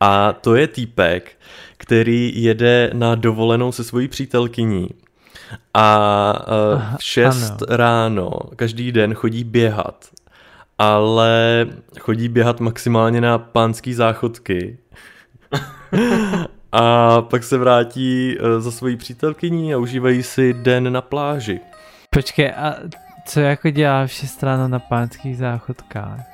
A to je týpek, který jede na dovolenou se svojí přítelkyní a uh, v 6 ano. ráno každý den chodí běhat, ale chodí běhat maximálně na pánský záchodky. a pak se vrátí uh, za svojí přítelkyní a užívají si den na pláži. Počkej, a co jako dělá v 6 ráno na pánských záchodkách?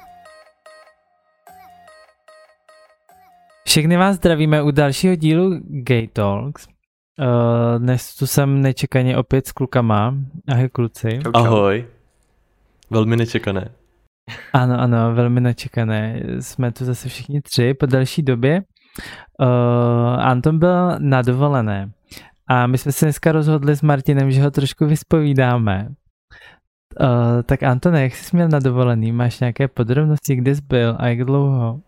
Všechny vás zdravíme u dalšího dílu Gay Talks. Uh, dnes tu jsem nečekaně opět s klukama. Ahoj kluci. Čau, čau. Ahoj. Velmi nečekané. Ano, ano, velmi nečekané. Jsme tu zase všichni tři po další době. Uh, Anton byl na dovolené a my jsme se dneska rozhodli s Martinem, že ho trošku vyspovídáme. Uh, tak Antone, jak jsi měl na dovolený? Máš nějaké podrobnosti, kde jsi byl a jak dlouho?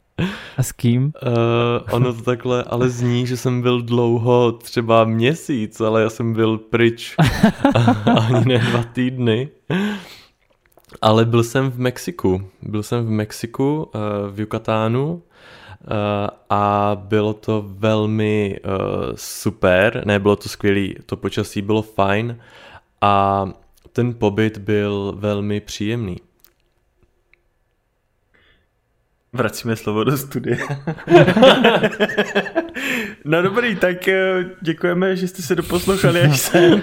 A s kým? Uh, ono to takhle ale zní, že jsem byl dlouho, třeba měsíc, ale já jsem byl pryč ani ne dva týdny. Ale byl jsem v Mexiku. Byl jsem v Mexiku, uh, v Yucatánu uh, a bylo to velmi uh, super. Ne, bylo to skvělé, to počasí bylo fajn a ten pobyt byl velmi příjemný. Vracíme slovo do studia. no dobrý, tak eh, děkujeme, že jste se doposlouchali až sem.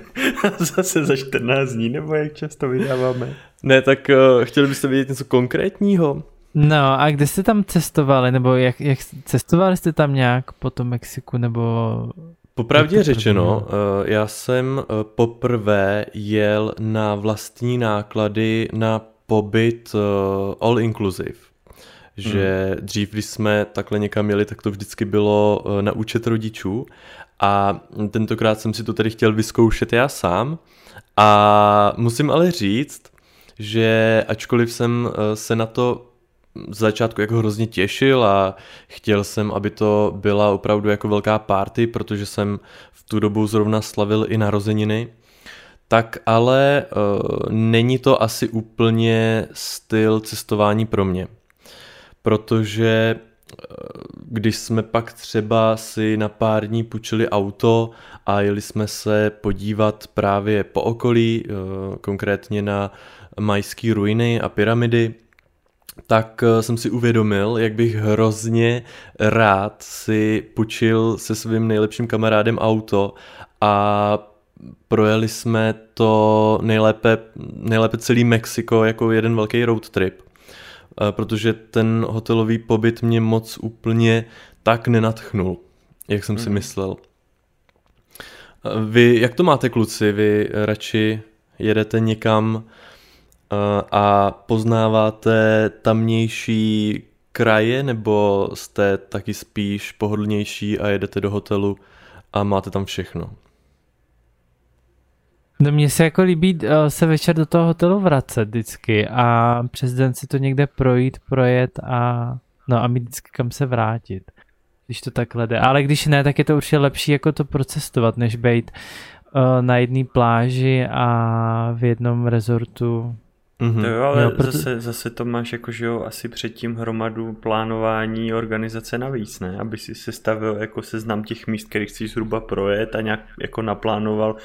Zase za 14 dní, nebo jak často vydáváme. Ne, tak uh, chtěli byste vědět něco konkrétního? No a kde jste tam cestovali, nebo jak, jak cestovali jste tam nějak po tom Mexiku, nebo... Popravdě řečeno, uh, já jsem poprvé jel na vlastní náklady na pobyt all inclusive že hmm. dřív, když jsme takhle někam jeli, tak to vždycky bylo eh, na účet rodičů. A tentokrát jsem si to tady chtěl vyzkoušet já sám. A musím ale říct, že ačkoliv jsem eh, se na to z začátku jako hrozně těšil a chtěl jsem, aby to byla opravdu jako velká party, protože jsem v tu dobu zrovna slavil i narozeniny, tak ale uh, není to asi úplně styl cestování pro mě protože eh, když jsme pak třeba si na pár dní půjčili auto a jeli jsme se podívat právě po okolí, eh, konkrétně na majské ruiny a pyramidy, tak eh, jsem si uvědomil, jak bych hrozně rád si půjčil se svým nejlepším kamarádem auto a projeli jsme to nejlépe, nejlépe celý Mexiko jako jeden velký road trip. Eh, protože ten hotelový pobyt mě moc úplně tak nenatchnul, jak jsem mm. si mhm. myslel. Eh, vy, jak to máte kluci? Vy radši jedete někam eh, a poznáváte tamnější kraje, nebo jste taky spíš pohodlnější a jedete do hotelu a máte tam všechno? No mně se jako líbí uh, se večer do toho hotelu vracet vždycky a přes den si to někde projít, projet a no a mít vždycky kam se vrátit, když to takhle jde. Ale když ne, tak je to určitě lepší jako to procestovat, než být uh, na jedné pláži a v jednom rezortu Mm-hmm. To jo, ale jo, proto... zase, zase to máš jako, že jo, asi předtím hromadu plánování organizace navíc, ne? Aby si sestavil jako seznam těch míst, kterých chceš zhruba projet a nějak jako naplánoval,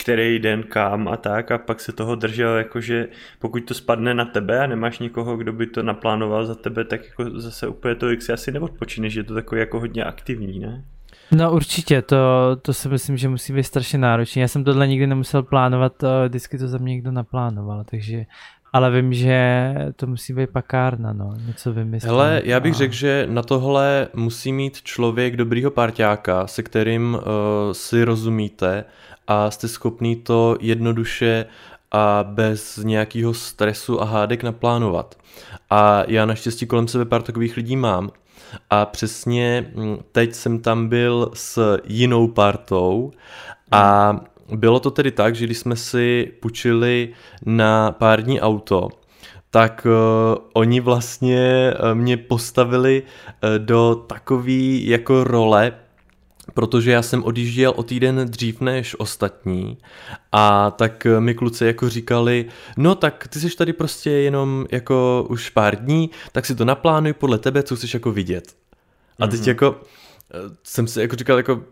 který den kam a tak a pak se toho držel, jakože pokud to spadne na tebe a nemáš někoho, kdo by to naplánoval za tebe, tak jako zase úplně to si asi neodpočineš, že je to takový jako hodně aktivní, ne? No určitě, to, to si myslím, že musí být strašně náročné. Já jsem tohle nikdy nemusel plánovat, vždycky to za mě někdo naplánoval, takže ale vím, že to musí být pakárna, no, něco vymyslet. Hele, já bych a... řekl, že na tohle musí mít člověk dobrýho parťáka, se kterým uh, si rozumíte a jste schopný to jednoduše a bez nějakého stresu a hádek naplánovat. A já naštěstí kolem sebe pár takových lidí mám. A přesně hm, teď jsem tam byl s jinou partou a bylo to tedy tak, že když jsme si půjčili na pár dní auto, tak uh, oni vlastně uh, mě postavili uh, do takové jako role protože já jsem odjížděl o týden dřív než ostatní a tak mi kluci jako říkali, no tak ty jsi tady prostě jenom jako už pár dní, tak si to naplánuj podle tebe, co chceš jako vidět. A teď mm-hmm. jako jsem si jako říkal, jako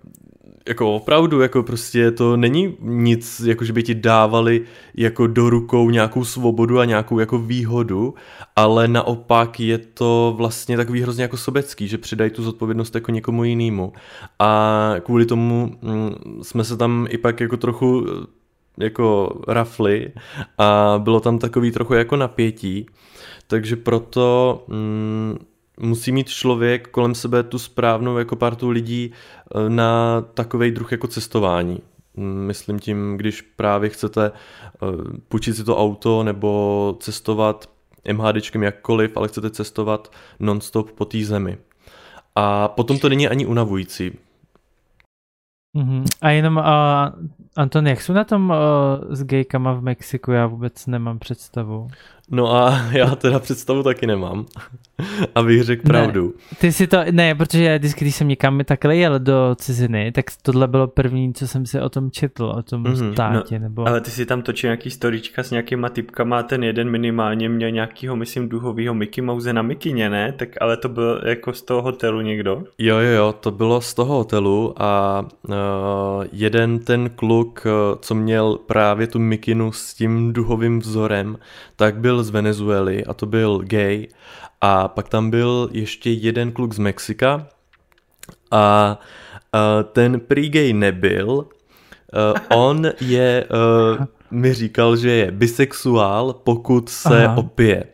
jako opravdu, jako prostě to není nic, jako že by ti dávali jako do rukou nějakou svobodu a nějakou jako výhodu, ale naopak je to vlastně takový hrozně jako sobecký, že přidají tu zodpovědnost jako někomu jinému. A kvůli tomu mm, jsme se tam i pak jako trochu jako rafli a bylo tam takový trochu jako napětí, takže proto mm, musí mít člověk kolem sebe tu správnou jako partu lidí eh, na takový druh jako cestování. Myslím tím, když právě chcete eh, půjčit si to auto nebo cestovat MHDčkem jakkoliv, ale chcete cestovat nonstop po té zemi. A potom to není ani unavující. Mm-hmm. A jenom, uh, Anton, jak jsou na tom uh, s gejkama v Mexiku? Já vůbec nemám představu. No a já teda představu taky nemám, abych řekl pravdu. Ne, ty si to, ne, protože vždycky, když jsem někam takhle jel do ciziny, tak tohle bylo první, co jsem si o tom četl, o tom mm-hmm. státě. No, nebo... Ale ty si tam točil nějaký storička s nějakýma typkama, ten jeden minimálně měl nějakýho, myslím, duhovýho Mickey Mouse na mikině, ne? Tak ale to bylo jako z toho hotelu někdo? Jo, jo, jo, to bylo z toho hotelu a uh, jeden ten kluk, co měl právě tu mikinu s tím duhovým vzorem, tak byl z Venezuely a to byl gay. A pak tam byl ještě jeden kluk z Mexika. A, a ten prý gay nebyl, a, on je, a, mi říkal, že je bisexuál, pokud se Aha. opije.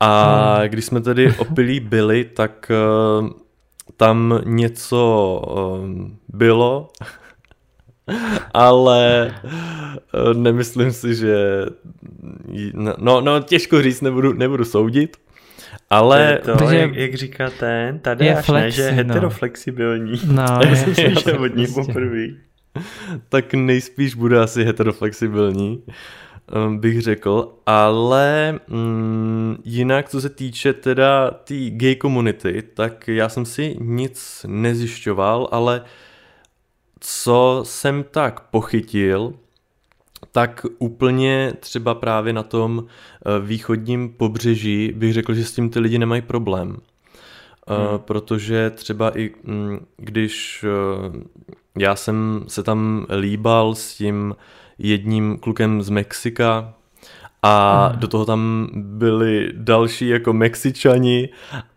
A když jsme tedy opilí byli, tak uh, tam něco uh, bylo ale eh, nemyslím si, že no, no těžko říct, nebudu, nebudu soudit, ale... To, to jak, jak říká ten, tady je až flexi, ne, že je no. heteroflexibilní. No, myslím, že od ní poprvé. tak nejspíš bude asi heteroflexibilní, eh, bych řekl, ale mm, jinak, co se týče teda té tý gay komunity, tak já jsem si nic nezjišťoval, ale uh, co jsem tak pochytil, tak úplně třeba právě na tom eh, východním pobřeží bych řekl, že s tím ty lidi nemají problém. Eh, hmm. Protože třeba i mm, když eh, já jsem se tam líbal s tím jedním klukem z Mexika a hmm. do toho tam byli další jako Mexičani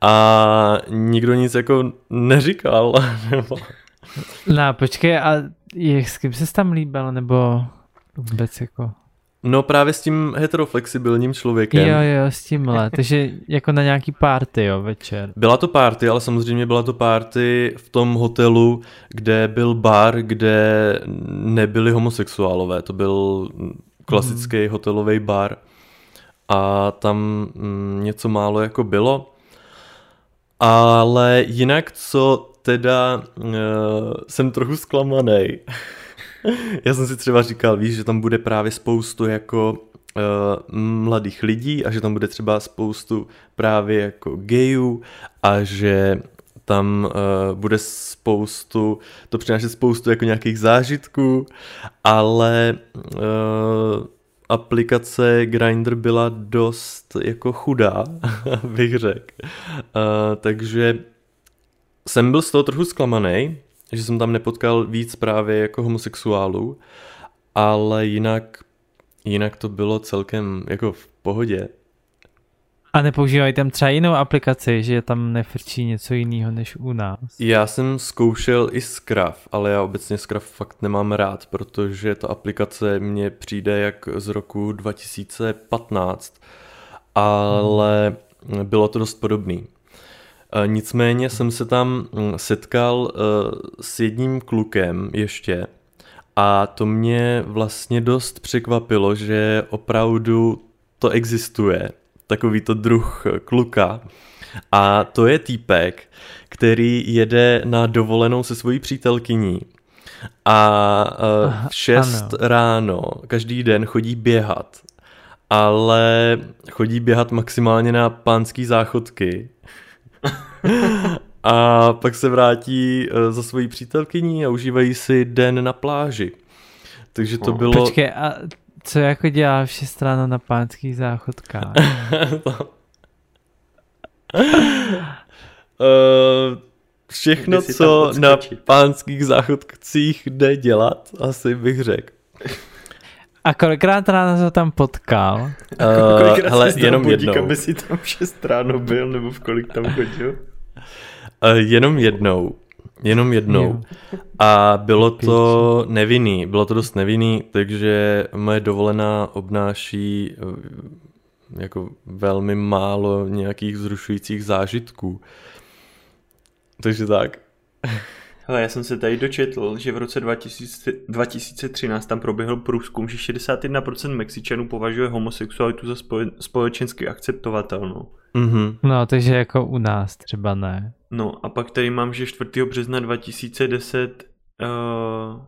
a nikdo nic jako neříkal. No, počkej, a jak, s kým se tam líbil, nebo vůbec jako... No právě s tím heteroflexibilním člověkem. Jo, jo, s tímhle. Takže jako na nějaký party, jo, večer. Byla to party, ale samozřejmě byla to party v tom hotelu, kde byl bar, kde nebyli homosexuálové. To byl klasický hmm. hotelový bar. A tam mm, něco málo jako bylo. Ale jinak, co teda uh, jsem trochu zklamaný. Já jsem si třeba říkal, víš, že tam bude právě spoustu jako uh, mladých lidí a že tam bude třeba spoustu právě jako gayů a že tam uh, bude spoustu, to přináší spoustu jako nějakých zážitků, ale uh, aplikace Grindr byla dost jako chudá, bych řekl. Uh, takže jsem byl z toho trochu zklamaný, že jsem tam nepotkal víc právě jako homosexuálů, ale jinak, jinak to bylo celkem jako v pohodě. A nepoužívají tam třeba jinou aplikaci, že tam nefrčí něco jiného než u nás? Já jsem zkoušel i Scruff, ale já obecně Scruff fakt nemám rád, protože ta aplikace mně přijde jak z roku 2015, ale hmm. bylo to dost podobný. Eh, nicméně jsem se tam mm, setkal eh, s jedním klukem ještě a to mě vlastně dost překvapilo, že opravdu to existuje, takový to druh kluka. A to je týpek, který jede na dovolenou se svojí přítelkyní a eh, v 6 ano. ráno každý den chodí běhat, ale chodí běhat maximálně na pánský záchodky a pak se vrátí eh, za svojí přítelkyní a užívají si den na pláži. Takže to bylo... Počkej, a co jako dělá vše strana na pánských záchodkách? Uh, všechno, co na pánských záchodcích jde dělat, asi bych řekl. A kolikrát ráno se tam potkal? Uh, kolikrát hele, jsi jenom jednou. aby si tam šest ráno byl, nebo v kolik tam chodil? Uh, jenom jednou. Jenom jednou. A bylo to nevinný, bylo to dost nevinný, takže moje dovolená obnáší eh, jako velmi málo nějakých zrušujících zážitků. Takže tak. Hele, já jsem se tady dočetl, že v roce 2000, 2013 tam proběhl průzkum, že 61% Mexičanů považuje homosexualitu za společensky akceptovatelnou. Mm-hmm. No, takže jako u nás třeba ne. No a pak tady mám, že 4. března 2010 uh,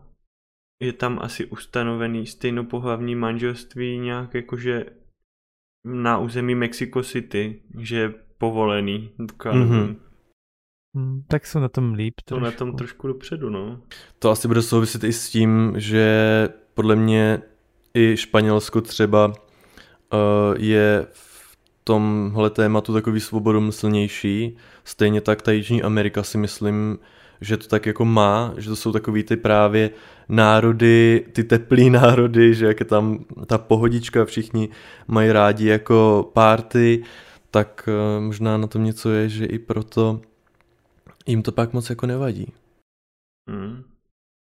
je tam asi ustanovený stejnopohlavní manželství nějak jakože na území Mexico City, že je povolený. Mm-hmm. Hmm, tak jsou na tom líp. To na tom trošku dopředu, no. To asi bude souviset i s tím, že podle mě i Španělsko třeba uh, je v tomhle tématu takový svobodomyslnější. Stejně tak ta Jižní Amerika si myslím, že to tak jako má, že to jsou takový ty právě národy, ty teplý národy, že jak je tam ta pohodička, všichni mají rádi jako párty, tak uh, možná na tom něco je, že i proto jim to pak moc jako nevadí. Hmm.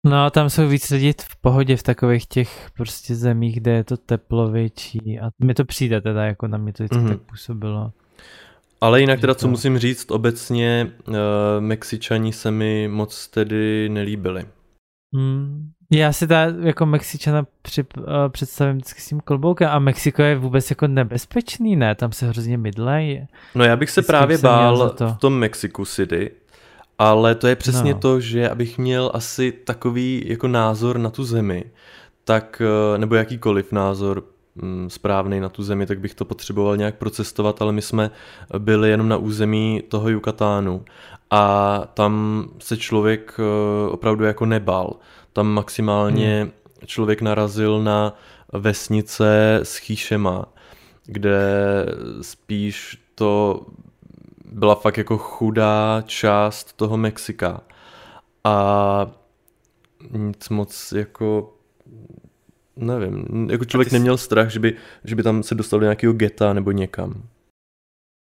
No a tam jsou víc lidi v pohodě v takových těch prostě zemích, kde je to teplo větší a mi to přijde teda, jako na mě to vždycky mm-hmm. tak působilo. Ale jinak teda, co musím říct, obecně uh, Mexičani se mi moc tedy nelíbili. Hmm. Já si ta jako Mexičana při, uh, představím vždycky s tím kloboukem a Mexiko je vůbec jako nebezpečný, ne? Tam se hrozně mydlej. No já bych se právě bál v tom Mexiku City, ale to je přesně no. to, že abych měl asi takový jako názor na tu zemi, tak, eh, nebo jakýkoliv názor mm, správný na tu zemi, tak bych to potřeboval nějak procestovat, ale my jsme byli jenom na území toho Yucatánu a tam se člověk eh, opravdu jako nebal. Tam maximálně hmm. člověk narazil na vesnice s chýšema, kde spíš to byla fakt jako chudá část toho Mexika. A nic moc jako nevím, jako člověk neměl strach, že by, že by tam se dostal do nějakého geta nebo někam.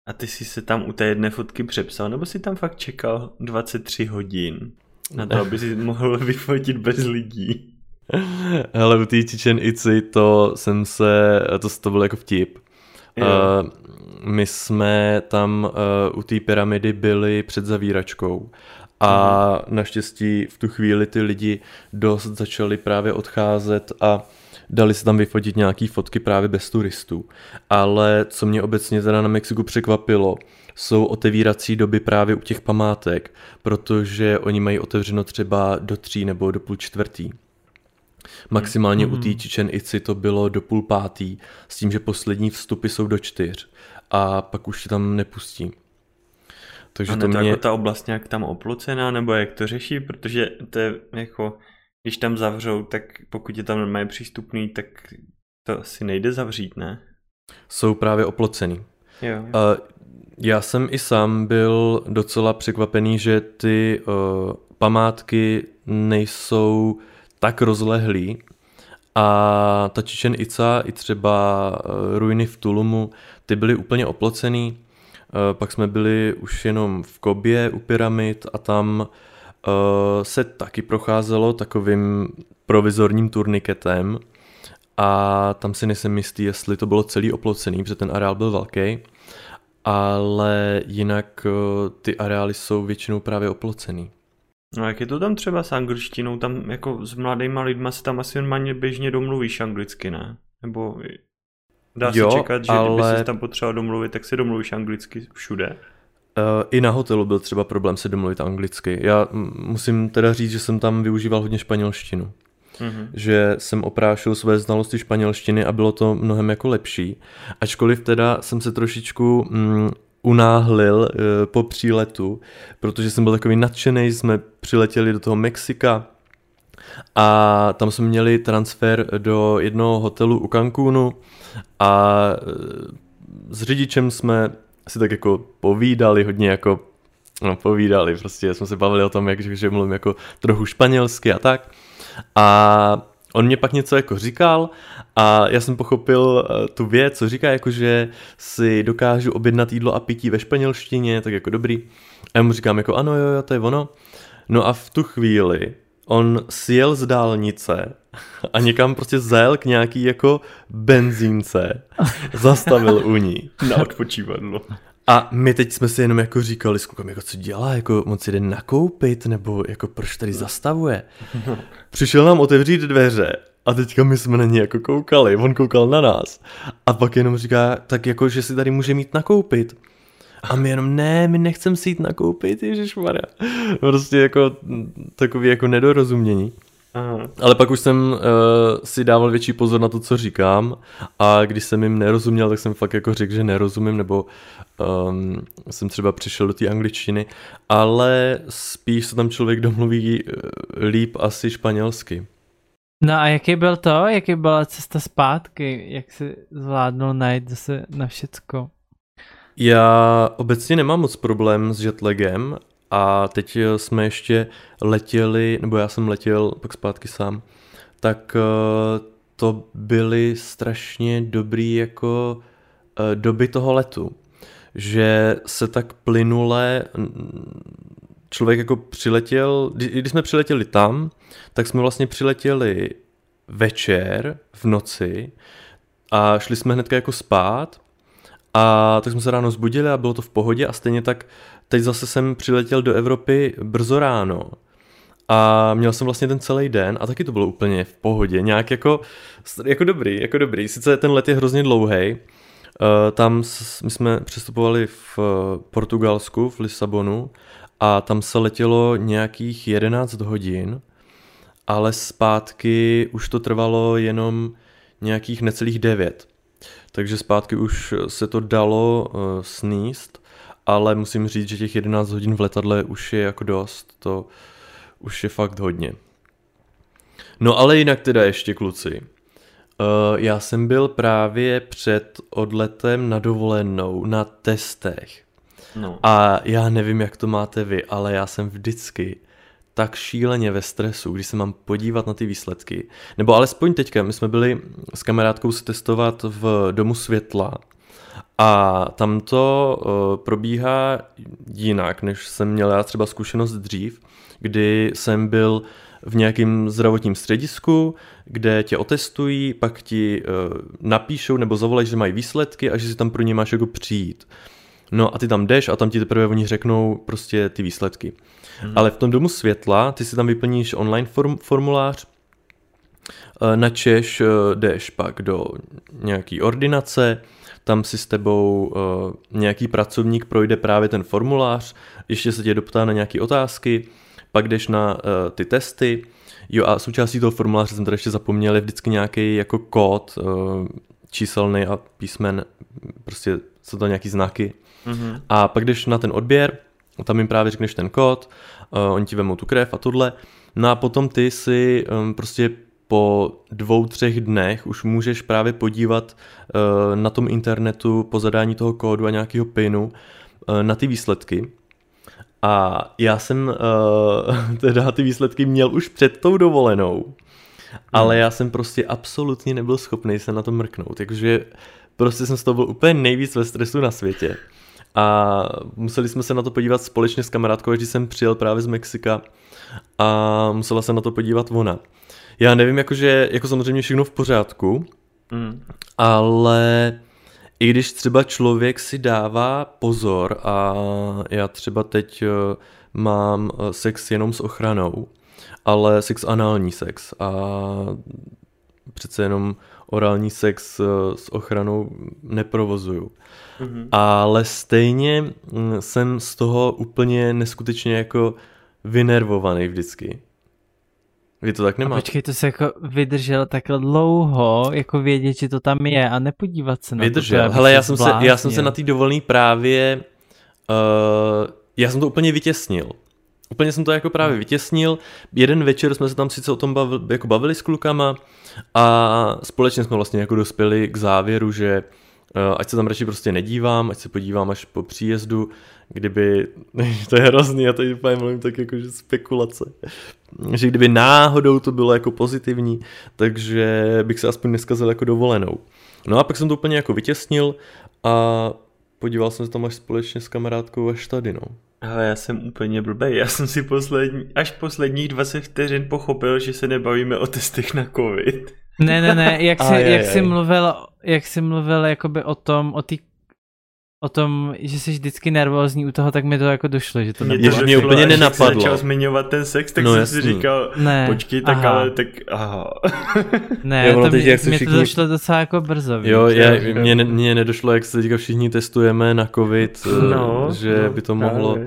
A ty jsi se tam u té jedné fotky přepsal, nebo jsi tam fakt čekal 23 hodin na to, aby si mohl vyfotit bez lidí? Hele, u té Chichen Itzy to jsem se, to, to bylo jako vtip. Uh, my jsme tam uh, u té pyramidy byli před zavíračkou a mm. naštěstí v tu chvíli ty lidi dost začali právě odcházet a dali se tam vyfotit nějaký fotky právě bez turistů. Ale co mě obecně teda na Mexiku překvapilo, jsou otevírací doby právě u těch památek, protože oni mají otevřeno třeba do tří nebo do půl čtvrtý. Maximálně mm. u té mhm. Chichen Itzy to bylo do půl pátý, s tím, že poslední vstupy jsou do čtyř a pak už tě tam nepustí. Takže a to mě... jako ta oblast nějak tam oplocená, nebo jak to řeší, protože to je jako, když tam zavřou, tak pokud je tam normálně přístupný, tak to asi nejde zavřít, ne? Jsou právě oplocený. Jo, jo. Uh, já jsem i sám byl docela překvapený, že ty uh, památky nejsou tak rozlehlý. A ta Chichen Itza i třeba uh, ruiny v Tulumu ty byly úplně oplocený, eh, pak jsme byli už jenom v Kobě u pyramid a tam eh, se taky procházelo takovým provizorním turniketem a tam si nejsem jistý, jestli to bylo celý oplocený, protože ten areál byl velký, ale jinak eh, ty areály jsou většinou právě oplocený. No jak je to tam třeba s angličtinou, tam jako s mladýma lidma se tam asi normálně běžně domluvíš anglicky, ne? Nebo Dá jo, se čekat, že ale... kdyby se tam potřeboval domluvit, tak si domluvíš anglicky všude? Uh, I na hotelu byl třeba problém se domluvit anglicky. Já musím teda říct, že jsem tam využíval hodně španělštinu. Mm-hmm. Že jsem oprášil své znalosti španělštiny a bylo to mnohem jako lepší. Ačkoliv teda jsem se trošičku mm, unáhlil uh, po příletu, protože jsem byl takový nadšený, jsme přiletěli do toho Mexika, a tam jsme měli transfer do jednoho hotelu u Cancúnu a e, s řidičem jsme si tak jako povídali hodně jako no, povídali, prostě jsme se bavili o tom, jak, že mluvím jako trochu španělsky a tak. A on mě pak něco jako říkal a já jsem pochopil uh, tu věc, co říká, jako že si dokážu objednat jídlo a pití ve španělštině, tak jako dobrý. A já mu říkám jako ano, jo, jo, to je ono. No a v tu chvíli on sjel z dálnice a někam prostě zajel k nějaký jako benzínce, zastavil u ní. Na odpočívadlo. A my teď jsme si jenom jako říkali s klukem, jako co dělá, jako moc jde nakoupit, nebo jako proč tady zastavuje. Přišel nám otevřít dveře a teďka my jsme na ní jako koukali, on koukal na nás. A pak jenom říká, tak jako, že si tady může mít nakoupit. A my jenom, ne, my nechcem si jít nakoupit, ježišmarja. Prostě jako takový jako nedorozumění. Aha. Ale pak už jsem uh, si dával větší pozor na to, co říkám a když jsem jim nerozuměl, tak jsem fakt jako řekl, že nerozumím, nebo um, jsem třeba přišel do té angličtiny, ale spíš se tam člověk domluví uh, líp asi španělsky. No a jaký byl to? Jaký byla cesta zpátky? Jak se zvládnul najít zase na všecko? Já obecně nemám moc problém s jetlagem a teď jsme ještě letěli, nebo já jsem letěl pak zpátky sám, tak uh, to byly strašně dobrý jako uh, doby toho letu že se tak plynule člověk jako přiletěl, když jsme přiletěli tam, tak jsme vlastně přiletěli večer v noci a šli jsme hnedka jako spát a tak jsme se ráno zbudili a bylo to v pohodě a stejně tak teď zase jsem přiletěl do Evropy brzo ráno a měl jsem vlastně ten celý den a taky to bylo úplně v pohodě, nějak jako, jako dobrý, jako dobrý. Sice ten let je hrozně dlouhý, Eh, tam my jsme přestupovali v eh, Portugalsku, v Lisabonu a tam se letělo nějakých 11 hodin, ale zpátky už to trvalo jenom nějakých necelých 9. Takže zpátky už se to dalo uh, sníst, ale musím říct, že těch 11 hodin v letadle už je jako dost, to už je fakt hodně. No ale jinak teda ještě kluci. Uh, já jsem byl právě před odletem na dovolenou na testech. No. A já nevím, jak to máte vy, ale já jsem vždycky tak šíleně ve stresu, když se mám podívat na ty výsledky. Nebo alespoň teďka, my jsme byli s kamarádkou se testovat v Domu světla a tam to uh, probíhá jinak, než jsem měl já třeba zkušenost dřív, kdy jsem byl v nějakém zdravotním středisku, kde tě otestují, pak ti uh, napíšou nebo zavolají, že mají výsledky a že si tam pro ně máš jako přijít. No a ty tam jdeš a tam ti teprve oni řeknou prostě ty výsledky. Hmm. Ale v tom domu světla ty si tam vyplníš online form, formulář, uh, načeš jdeš pak do nějaký ordinace, tam si s tebou uh, nějaký pracovník projde právě ten formulář, ještě se tě doptá na nějaké otázky, pak jdeš na uh, ty testy, jo a součástí toho formuláře jsem tady ještě zapomněl, je vždycky nějaký jako kód, uh, číselný a písmen, prostě jsou to nějaký znaky. Mm-hmm. A pak jdeš na ten odběr, tam jim právě řekneš ten kód, uh, oni ti vemou tu krev a tohle. No a potom ty si um, prostě po dvou, třech dnech už můžeš právě podívat uh, na tom internetu po zadání toho kódu a nějakého pinu uh, na ty výsledky. A já jsem uh, teda ty výsledky měl už před tou dovolenou, ale já jsem prostě absolutně nebyl schopný se na to mrknout, takže prostě jsem z toho byl úplně nejvíc ve stresu na světě. A museli jsme se na to podívat společně s kamarádkou, když jsem přijel právě z Mexika a musela se na to podívat ona. Já nevím, jakože, jako samozřejmě všechno v pořádku, mm. ale i když třeba člověk si dává pozor a já třeba teď eh, mám eh, sex jenom s ochranou, ale sex anální sex a přece jenom orální sex eh, s ochranou neprovozuju. Mm-hmm. Ale stejně hm, jsem z toho úplně neskutečně jako vynervovaný vždycky. Vy to tak nemáte. A počkej, to se jako vydržel takhle dlouho, jako vědět, že to tam je a nepodívat se na vydržel. to. Hele, já jsem, se, já jsem se na té dovolný právě, uh, já jsem to úplně vytěsnil. Úplně jsem to jako právě vytěsnil. Jeden večer jsme se tam sice o tom bavili, jako bavili s klukama a společně jsme vlastně jako dospěli k závěru, že uh, ať se tam radši prostě nedívám, ať se podívám až po příjezdu, kdyby, to je hrozný, já tady úplně mluvím tak jako, že spekulace, že kdyby náhodou to bylo jako pozitivní, takže bych se aspoň neskazil jako dovolenou. No a pak jsem to úplně jako vytěsnil a podíval jsem se tam až společně s kamarádkou až tady, no. Ale já jsem úplně blbej, já jsem si poslední, až posledních 20 vteřin pochopil, že se nebavíme o testech na covid. Ne, ne, ne, jak jsi, jak jsi mluvil, jak jsi mluvil jakoby o tom, o té o tom, že jsi vždycky nervózní u toho, tak mi to jako došlo, že to mě, to mě úplně nenapadlo. Když začal zmiňovat ten sex, tak no, jsem jasný. si říkal, ne, počkej, tak aha. ale tak aha. Ne, jo, to teď, jak mě všichni... to došlo docela jako brzo. Jo, je, mě, mě nedošlo, jak se teďka všichni testujeme na covid, no, že no, by to mohlo uh,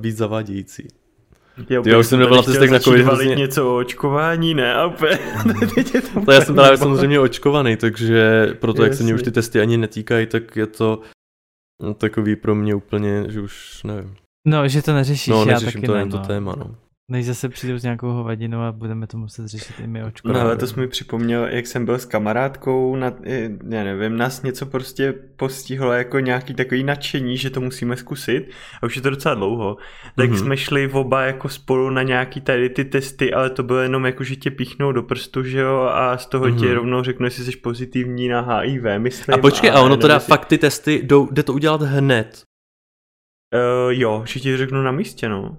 být zavádějící. Já, Ty, já už jsem nebyl na testech na covid hrozně... něco o očkování, ne? A úplně, to já jsem právě samozřejmě očkovaný, takže proto, jak se mě už ty testy ani netýkají, tak je to No, takový pro mě úplně, že už nevím. No, že to neřešíš, no, já taky to ne, to téma, no. Než zase přijdou s nějakou hovadinou a budeme to muset řešit i my očko. No ale to jsi mi připomněl, jak jsem byl s kamarádkou, na, já nevím, nás něco prostě postihlo jako nějaký takový nadšení, že to musíme zkusit a už je to docela dlouho. Tak mm-hmm. jsme šli oba jako spolu na nějaký tady ty testy, ale to bylo jenom jako, že tě píchnou do prstu, že jo, a z toho mm-hmm. ti rovnou řeknu, jestli jsi pozitivní na HIV, myslím. A počkej, a, a ono teda fakt ty testy, jdou, jde to udělat hned? Uh, jo, že ti řeknu na místě, no.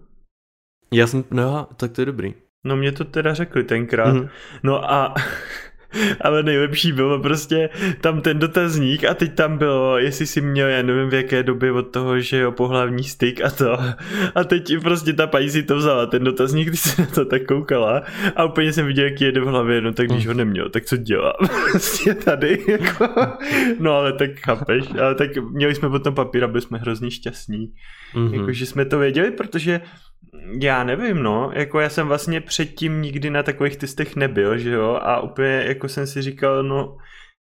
Já jsem, no tak to je dobrý. No mě to teda řekli tenkrát. Mm-hmm. No a ale nejlepší bylo prostě tam ten dotazník a teď tam bylo, jestli si měl, já nevím v jaké době od toho, že jo, pohlavní styk a to. A teď prostě ta paní si to vzala, ten dotazník, když se na to tak koukala a úplně jsem viděl, jaký jede v hlavě, no tak když ho neměl, tak co dělá? Prostě tady, jako, no ale tak chápeš, ale tak měli jsme potom papír a byli jsme hrozně šťastní. Mm-hmm. Jako, že jsme to věděli, protože já nevím, no, jako já jsem vlastně předtím nikdy na takových testech nebyl, že jo, a úplně jako jsem si říkal, no,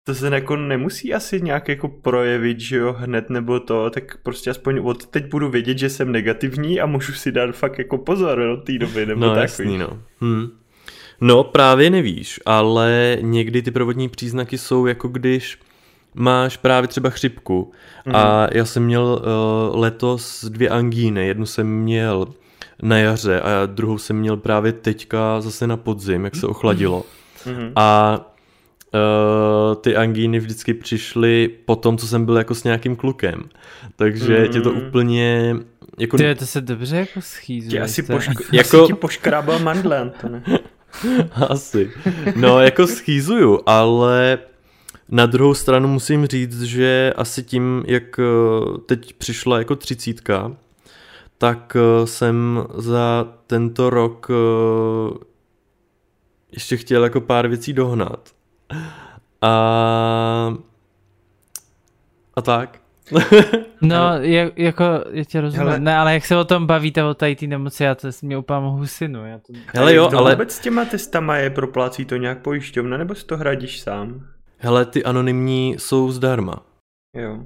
to se jako nemusí asi nějak jako projevit, že jo, hned nebo to, tak prostě aspoň od teď budu vědět, že jsem negativní a můžu si dát fakt jako pozor od té doby, nebo no, jasný, no. Hm. No, právě nevíš, ale někdy ty provodní příznaky jsou jako když máš právě třeba chřipku mm. a já jsem měl uh, letos dvě angíny, jednu jsem měl na jaře a druhou jsem měl právě teďka zase na podzim, jak se ochladilo. Mm-hmm. A uh, ty angíny vždycky přišly po tom, co jsem byl jako s nějakým klukem. Takže mm-hmm. tě to úplně... Jako... Ty, to se dobře jako schýzuje. Ty asi, pošk- jako... asi ti poškrábal mandle, ne? asi. No, jako schýzuju, ale na druhou stranu musím říct, že asi tím, jak eh, teď přišla jako třicítka, tak eh, jsem za tento rok eh, ještě chtěl jako pár věcí dohnat. A, a tak. no, je, jako, já tě rozumím. Hele. Ne, ale jak se o tom bavíte, o tady ty nemoci, já to mě úplně mohu synu. Já to... Hele jo, ale... vůbec s těma testama je, proplácí to nějak pojišťovna, nebo si to hradíš sám? Hele, ty anonymní jsou zdarma. Jo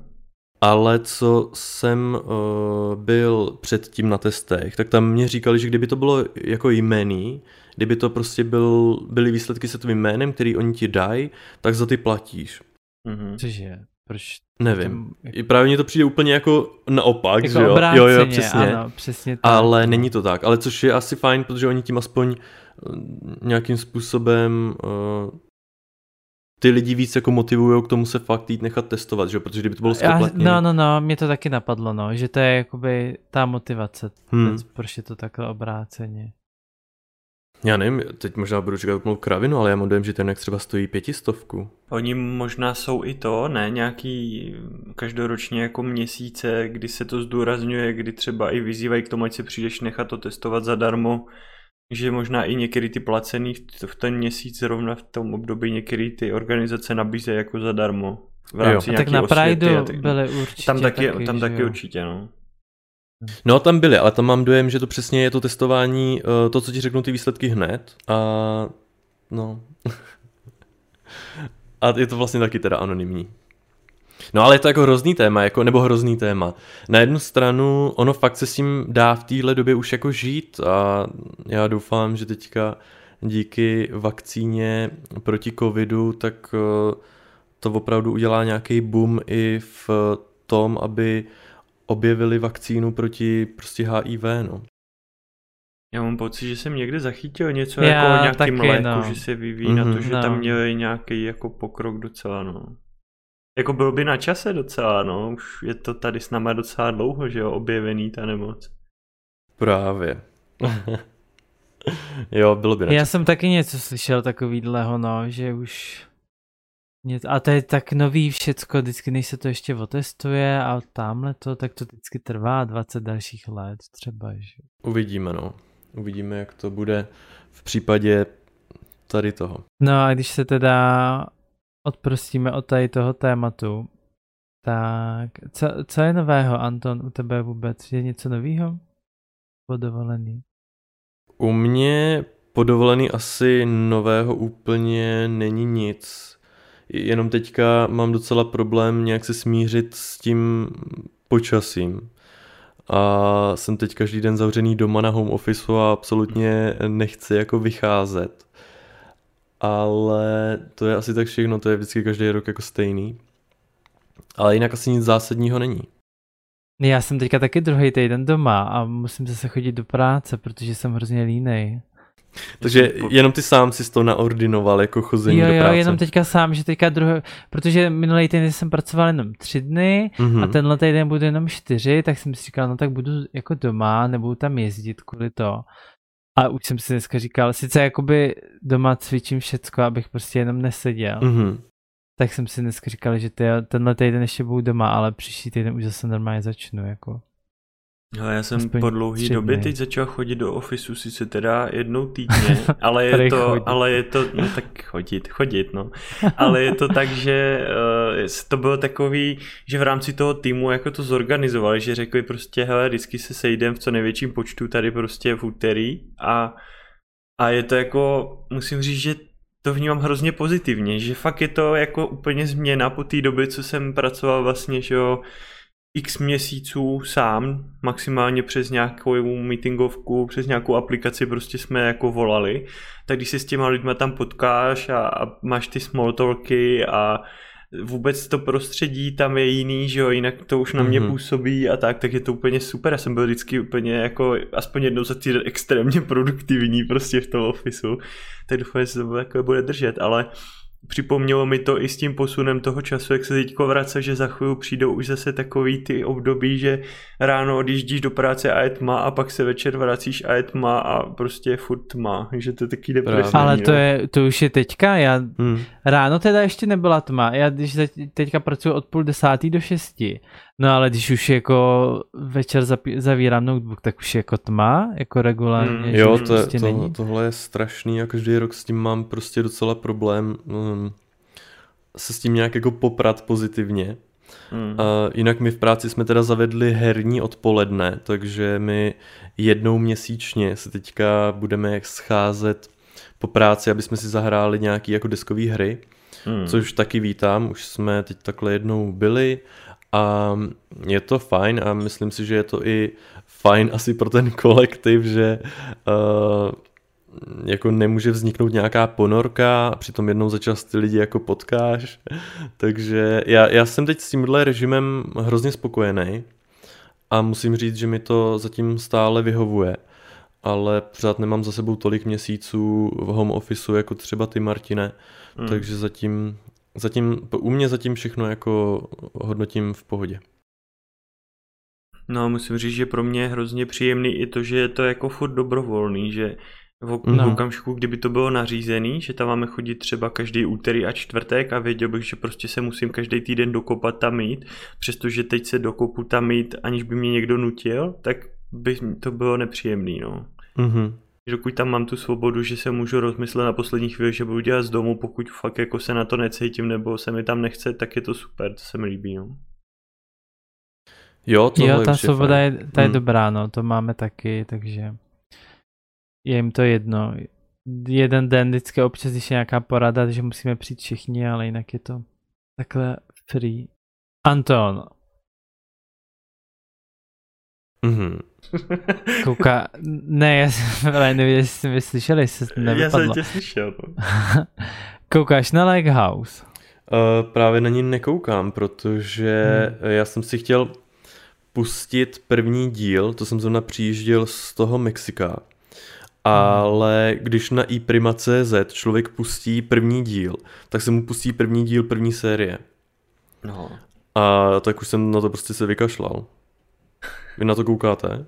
ale co jsem uh, byl předtím na testech, tak tam mě říkali, že kdyby to bylo jako jméný, kdyby to prostě byl, byly výsledky se tvým jménem, který oni ti dají, tak za ty platíš. Mm-hmm. Cože? Proč? Nevím. Jak... I právě mně to přijde úplně jako naopak, jako že jo? Jo, jo, přesně. Ano, přesně tak. Ale no. není to tak. Ale což je asi fajn, protože oni tím aspoň eh, nějakým způsobem uh, ty lidi víc jako motivují k tomu se fakt jít nechat testovat, že? protože kdyby to bylo spoplatněné. No, no, no, mě to taky napadlo, no, že to je jakoby ta motivace, hmm. proč je to takhle obráceně. Já nevím, teď možná budu říkat úplnou kravinu, ale já mám dojem, že ten jak třeba stojí pětistovku. Oni možná jsou i to, ne, nějaký každoročně jako měsíce, kdy se to zdůrazňuje, kdy třeba i vyzývají k tomu, ať se přijdeš nechat to testovat zadarmo, že možná i některé ty placený v ten měsíc zrovna v tom období některé ty organizace nabízejí jako zadarmo. V rámci jo. tak na Prideu byly určitě Tam taky, taky tam taky určitě, no. No tam byly, ale tam mám dojem, že to přesně je to testování, eh, to, co ti řeknu ty výsledky hned a no. a je to vlastně taky teda anonymní. No ale je to jako hrozný téma, jako, nebo hrozný téma. Na jednu stranu ono fakt se s tím dá v téhle době už jako žít a já doufám, že teďka díky vakcíně proti covidu, tak eh, to opravdu udělá nějaký boom i v tom, aby objevili vakcínu proti prostě HIV, no. Já mám pocit, že jsem někde zachytil něco Já, jako o nějakým taky, léku, no. že se vyvíjí mm-hmm, na to, že no. tam měli nějaký jako pokrok docela, no. Jako bylo by na čase docela, no. Už je to tady s náma docela dlouho, že jo, objevený ta nemoc. Právě. jo, bylo by na Já čase. jsem taky něco slyšel takovýhleho, no, že už a to je tak nový všecko, vždycky než se to ještě otestuje a tamhle to, tak to vždycky trvá 20 dalších let třeba, že? Uvidíme, no. Uvidíme, jak to bude v případě tady toho. No a když se teda odprostíme od tady toho tématu, tak co, co je nového, Anton, u tebe vůbec? Je něco nového? Podovolený? U mě podovolený asi nového úplně není nic. Jenom teďka mám docela problém nějak se smířit s tím počasím a jsem teď každý den zavřený doma na home office a absolutně nechci jako vycházet. Ale to je asi tak všechno, to je vždycky každý rok jako stejný. Ale jinak asi nic zásadního není. Já jsem teďka taky druhý týden doma a musím zase chodit do práce, protože jsem hrozně línej. Takže jenom ty sám si to naordinoval jako chození jo, do práce. Jo, jenom teďka sám, že teďka druhý, protože minulý týden jsem pracoval jenom tři dny mm-hmm. a tenhle týden bude jenom čtyři, tak jsem si říkal, no tak budu jako doma, nebudu tam jezdit kvůli to. A už jsem si dneska říkal, sice jakoby doma cvičím všecko, abych prostě jenom neseděl. Mm-hmm. Tak jsem si dneska říkal, že tenhle týden ještě budu doma, ale příští týden už zase normálně začnu, jako. No, já jsem Aspoň po dlouhé době teď začal chodit do ofisu, sice teda jednou týdně, ale je to, ale je to, no tak chodit, chodit, no. Ale je to tak, že uh, to bylo takový, že v rámci toho týmu jako to zorganizovali, že řekli prostě, hele, vždycky se sejdem v co největším počtu tady prostě v úterý. A, a je to jako, musím říct, že to vnímám hrozně pozitivně, že fakt je to jako úplně změna po té době, co jsem pracoval vlastně, že jo, x měsíců sám, maximálně přes nějakou meetingovku, přes nějakou aplikaci prostě jsme jako volali, tak když se s těma lidma tam potkáš a, a máš ty small talky a vůbec to prostředí tam je jiný, že jo, jinak to už na mě mm-hmm. působí a tak, tak je to úplně super. Já jsem byl vždycky úplně jako aspoň jednou za týden extrémně produktivní prostě v tom ofisu, tak doufám, že se to jako bude držet, ale připomnělo mi to i s tím posunem toho času, jak se teďko vrace, že za chvíli přijdou už zase takový ty období, že ráno odjíždíš do práce a je tma a pak se večer vracíš a je tma a prostě je furt tma, že to je taky depresivní. Ale to, je, to už je teďka, já hmm. ráno teda ještě nebyla tma, já když teďka pracuji od půl desátý do šesti, no ale když už jako večer zavírám notebook, tak už je jako tma, jako regulárně. Hmm. Jo, to, prostě to, není. tohle je strašný a každý rok s tím mám prostě docela problém. No, se s tím nějak jako poprat pozitivně. Hmm. A jinak my v práci jsme teda zavedli herní odpoledne, takže my jednou měsíčně se teďka budeme scházet po práci, aby jsme si zahráli nějaký jako deskové hry, hmm. což taky vítám, už jsme teď takhle jednou byli a je to fajn a myslím si, že je to i fajn asi pro ten kolektiv, že uh, jako nemůže vzniknout nějaká ponorka a přitom jednou za čas ty lidi jako potkáš. Takže já, já jsem teď s tímhle režimem hrozně spokojený a musím říct, že mi to zatím stále vyhovuje. Ale pořád nemám za sebou tolik měsíců v home officeu jako třeba ty Martine, hmm. takže zatím, zatím, u mě zatím všechno jako hodnotím v pohodě. No musím říct, že pro mě je hrozně příjemný i to, že je to jako furt dobrovolný, že v, no. v okamžiku, kdyby to bylo nařízený, že tam máme chodit třeba každý úterý a čtvrtek a věděl bych, že prostě se musím každý týden dokopat tam mít, přestože teď se dokopu tam mít, aniž by mě někdo nutil, tak by to bylo nepříjemný, no. Mm-hmm. Dokud tam mám tu svobodu, že se můžu rozmyslet na poslední chvíli, že budu dělat z domu, pokud fakt jako se na to necítím nebo se mi tam nechce, tak je to super, to se mi líbí, no. Jo, to jo ta svoboda je, ta je hmm. dobrá, no, to máme taky, takže je jim to jedno. Jeden den vždycky občas, když je nějaká porada, že musíme přijít všichni, ale jinak je to takhle free. Anton. Mhm. Kouká, ne, já jsem ale nevěděl, jestli jsi mě slyšel, jestli jsi nevypadlo. Já jsem tě slyšel. No. Koukáš na House? Uh, právě na ní nekoukám, protože hmm. já jsem si chtěl pustit první díl, to jsem zrovna přijížděl z toho Mexika, ale když na iPrima.cz člověk pustí první díl, tak se mu pustí první díl první série. No. A tak už jsem na to prostě se vykašlal. Vy na to koukáte?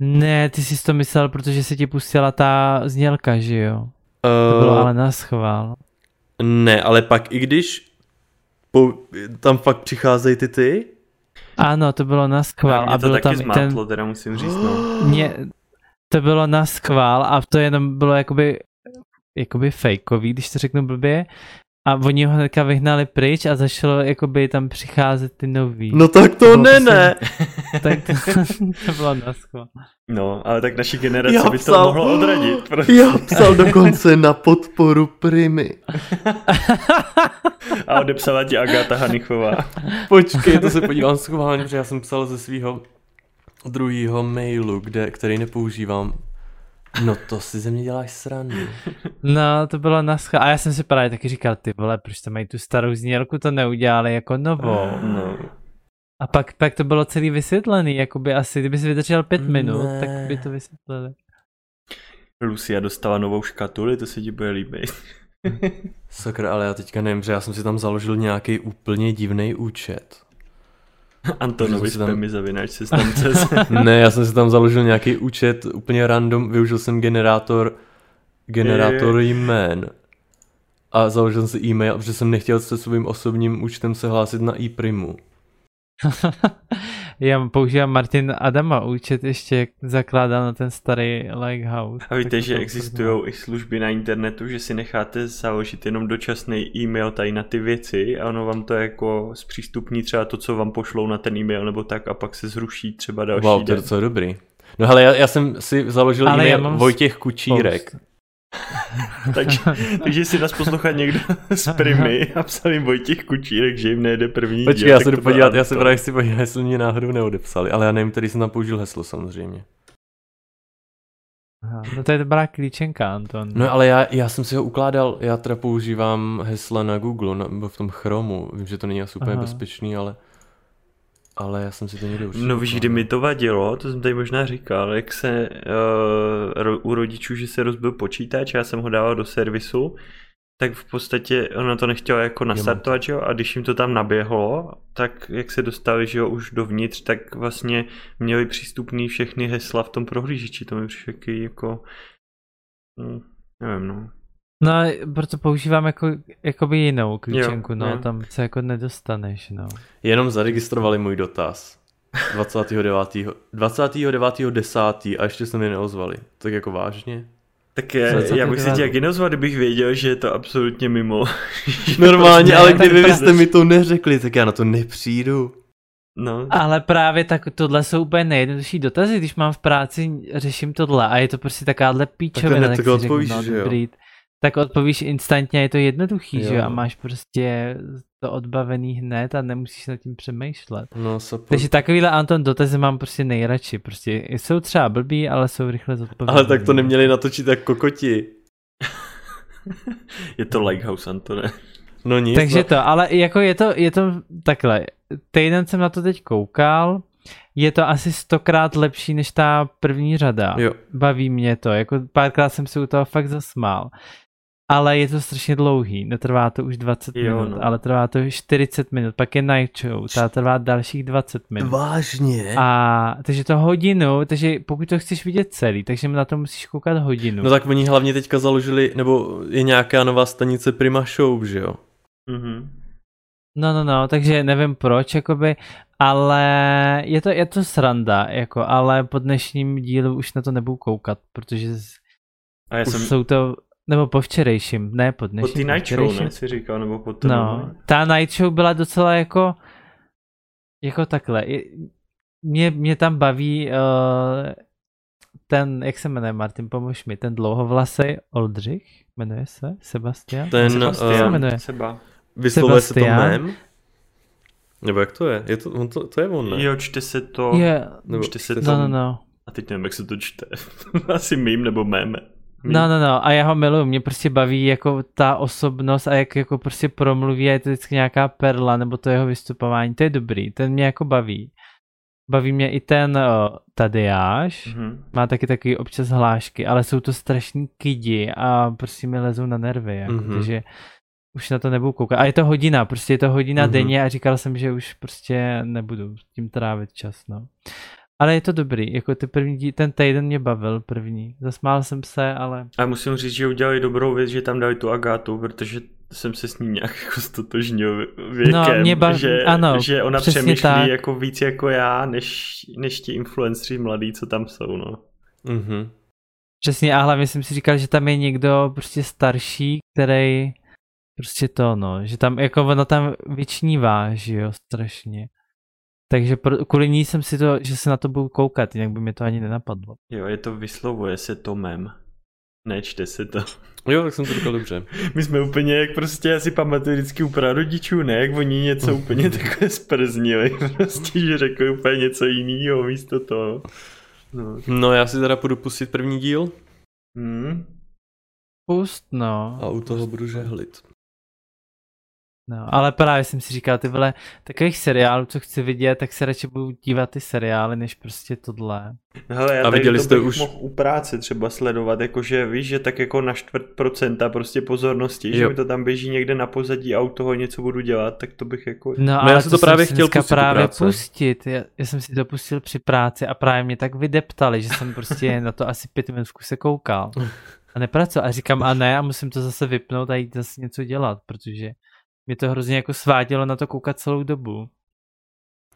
Ne, ty jsi to myslel, protože se ti pustila ta znělka, že jo? To bylo Uh, ale na schvál. ne, ale pak i když po, tam fakt přicházejí ty ty, Ano, to bylo na schvál. A to bylo taky tam zmátlo, ten... teda musím říct, no. Mě, to bylo na schvál a to jenom bylo jakoby, jakoby fejkový, když to řeknu blbě. A oni ho hnedka vyhnali pryč a začalo jakoby tam přicházet ty nový. no tak to ne, prostě- ne. Tak to, to bylo na schvál. No, ale tak naší generaci Já by to mohlo odradit. Prostě. Já psal dokonce na podporu Primy. A odepsala ti Agáta Hanichová. Počkej, to se podívám schválně, protože já jsem psal ze svého druhého mailu, kde, který nepoužívám. No to si ze mě děláš srandu. No, to bylo na. A já jsem si právě taky říkal, ty vole, proč tam mají tu starou znělku, to neudělali jako novou. No. A pak, pak to bylo celý vysvětlený, jakoby asi, kdyby si vydržel pět minut, Ne. tak by to vysvětlili. Lucia dostala novou škatuli, to se ti bude líbit. Sakra, ale já teďka nevím, že já jsem si tam založil nějaký úplně divný účet. Antonovi si tam- spamy zavináč se tam cez. Ne, já jsem si tam založil nějaký účet úplně random, využil jsem generátor, generátor jmén. A založil jsem si e-mail, protože jsem nechtěl se svým osobním účtem se hlásit na e-primu. Já používám Martin Adama účet ještě, jak zakládal na ten starý Lighthouse. A víte, že existují i služby na internetu, že si necháte založit jenom dočasný e-mail tady na ty věci a ono vám to jako zpřístupní třeba to, co vám pošlou na ten e-mail nebo tak a pak se zruší třeba další Wow, to je docela dobrý. No hele, já, já jsem si založil Ale e-mail Vojtěch Kučírek. Post. takže, takže si nás poslouchá někdo z Primy a psal jim Vojtěch Kučírek, že jim nejde první Počkej, díl, já se jdu podívat, já se právě chci podívat, jestli mě náhodou neodepsali, ale já nevím, který jsem tam použil heslo samozřejmě. Aha, no to je dobrá klíčenka, Anton. No ale já, já jsem si ho ukládal, já teda používám hesla na Google, na, nebo v tom Chromu, vím, že to není asi úplně Aha. bezpečný, ale ale já jsem si to někde už No víš, kdy mi to vadilo, to jsem tady možná říkal, jak se uh, ro, u rodičů, že se rozbil počítač, já jsem ho dával do servisu, tak v podstatě ono to nechtělo jako nastartovat, že jo, a když jim to tam naběhlo, tak jak se dostali, že jo, už dovnitř, tak vlastně měli přístupný všechny hesla v tom prohlížeči, to mi přišlo jako, hm, nevím no. No, proto používám jako, jakoby jinou klíčenku, Jo, no, jo. tam se jako nedostaneš, no. Jenom zaregistrovali můj dotaz. 29. 29.10. a ještě se mi neozvali. Tak jako vážně? Tak je, já bych si tě jak inozval, kdybych věděl, že je to absolutně mimo. Normálně, ale tak kdyby to- byste mi to neřekli, tak já na to nepřijdu. No, Ale právě tak tohle jsou úplně nejjednodušší dotazy, když mám v práci, řeším tohle a je to prostě takováhle píčovina, tak, takhle si řeknu, no, že jo? dobrý, tak odpovíš instantně, je to jednoduchý, Jo. že jo, a máš prostě to odbavený hned a nemusíš nad tím přemýšlet. No. Takže takovýhle Anton dotazy mám prostě nejradši, prostě jsou třeba blbý, ale jsou rychle zodpovědný. Ale tak to neměli natočit jak kokoti. je to Lighthouse, Antone. No nic. Takže no. to, ale jako je to, je to takhle, týden jsem na to teď koukal, je to asi stokrát lepší než ta první řada. Jo. Baví mě to, jako párkrát jsem se u toho fakt zasmál. Ale je to strašně dlouhý, netrvá to už 20 Jo, minut, no. ale trvá to 40 minut, pak je night show, ta trvá dalších 20 minut. Vážně? A takže to hodinu, takže pokud to chceš vidět celý, takže na to musíš koukat hodinu. No tak oni hlavně teďka založili, nebo je nějaká nová stanice Prima Show, že jo? Mhm. No, no, no, takže nevím proč, jakoby, ale je to, je to sranda, jako, ale po dnešním dílu už na to nebudu koukat, protože A já už jsem jsou to, nebo po včerejším, ne po po dnešním, ty po night show, ne, si říkal, nebo po to No, ta night show byla docela jako, jako takhle, mě, mě tam baví uh, ten, jak se jmenuje Martin, pomož mi, ten dlouhovlasej Oldřich, jmenuje se, Sebastian? Ten, Sebastian se uh, jmenuje. Seba. vyslovuje se to Sebastian. mém? Nebo jak to je? je to, on to, to je on, ne? Jo, čte se to, Je, Nebo- čte se to, no, no, no. a teď nevím, jak se to čte. Asi mým nebo No, no, no, a já ho miluju, mě prostě baví jako ta osobnost a jak jako prostě promluví a je to vždycky nějaká perla, nebo to jeho vystupování, to je dobrý, ten mě jako baví. baví mě i ten uh, Tadeáš, mm-hmm. má taky taky občas hlášky, ale jsou to strašní kidi a prostě mi lezou na nervy, jako, mm-hmm. takže už na to nebudu koukat. A je to hodina, prostě je to hodina mm-hmm. denně a říkal jsem, že už prostě nebudu tím trávit čas, no. Ale je to dobrý, jako ty první, ten týden mě bavil první. Zasmál jsem se, ale... A musím říct, že udělali dobrou věc, že tam dali tu Agátu, protože jsem se s ní nějak jako stotožnil věkem, no, mě bav... že, ano, že ona přemýšlí tak. jako víc jako já, než, než ti influenceri mladí, co tam jsou, no. Mm-hmm. Přesně a hlavně jsem si říkal, že tam je někdo prostě starší, který prostě to, no, že tam jako ono tam vyčnívá, že jo, strašně. Takže pro, kvůli ní jsem si to, že se na to budu koukat, jinak by mi to ani nenapadlo. Jo, je to vyslovuje se to mem. Nečte se to. Jo, tak jsem to říkal dobře. My jsme úplně, jak prostě, já si pamatuju vždycky u prarodičů, ne, jak oni něco úplně takové sprznili, prostě, že řekli úplně něco jiného místo toho. No. no, já si teda půjdu pustit první díl. Hmm. Pust, no. A u toho budu žehlit. No, ale právě jsem si říkal, ty vole, takových seriálů, co chci vidět, tak se radši budu dívat ty seriály, než prostě tohle. No hele, já a viděli jste už mohl u práce třeba sledovat, jakože víš, že tak jako na čtvrt procenta prostě pozornosti, jo. že mi to tam běží někde na pozadí a u toho něco budu dělat, tak to bych jako... No, no já si to, to právě chtěl pustit právě pustit, já, já, jsem si to pustil při práci a právě mě tak vydeptali, že jsem prostě na to asi pět minut se koukal. A nepracoval. A říkám, a ne, a musím to zase vypnout a jít zase něco dělat, protože mě to hrozně jako svádělo na to koukat celou dobu.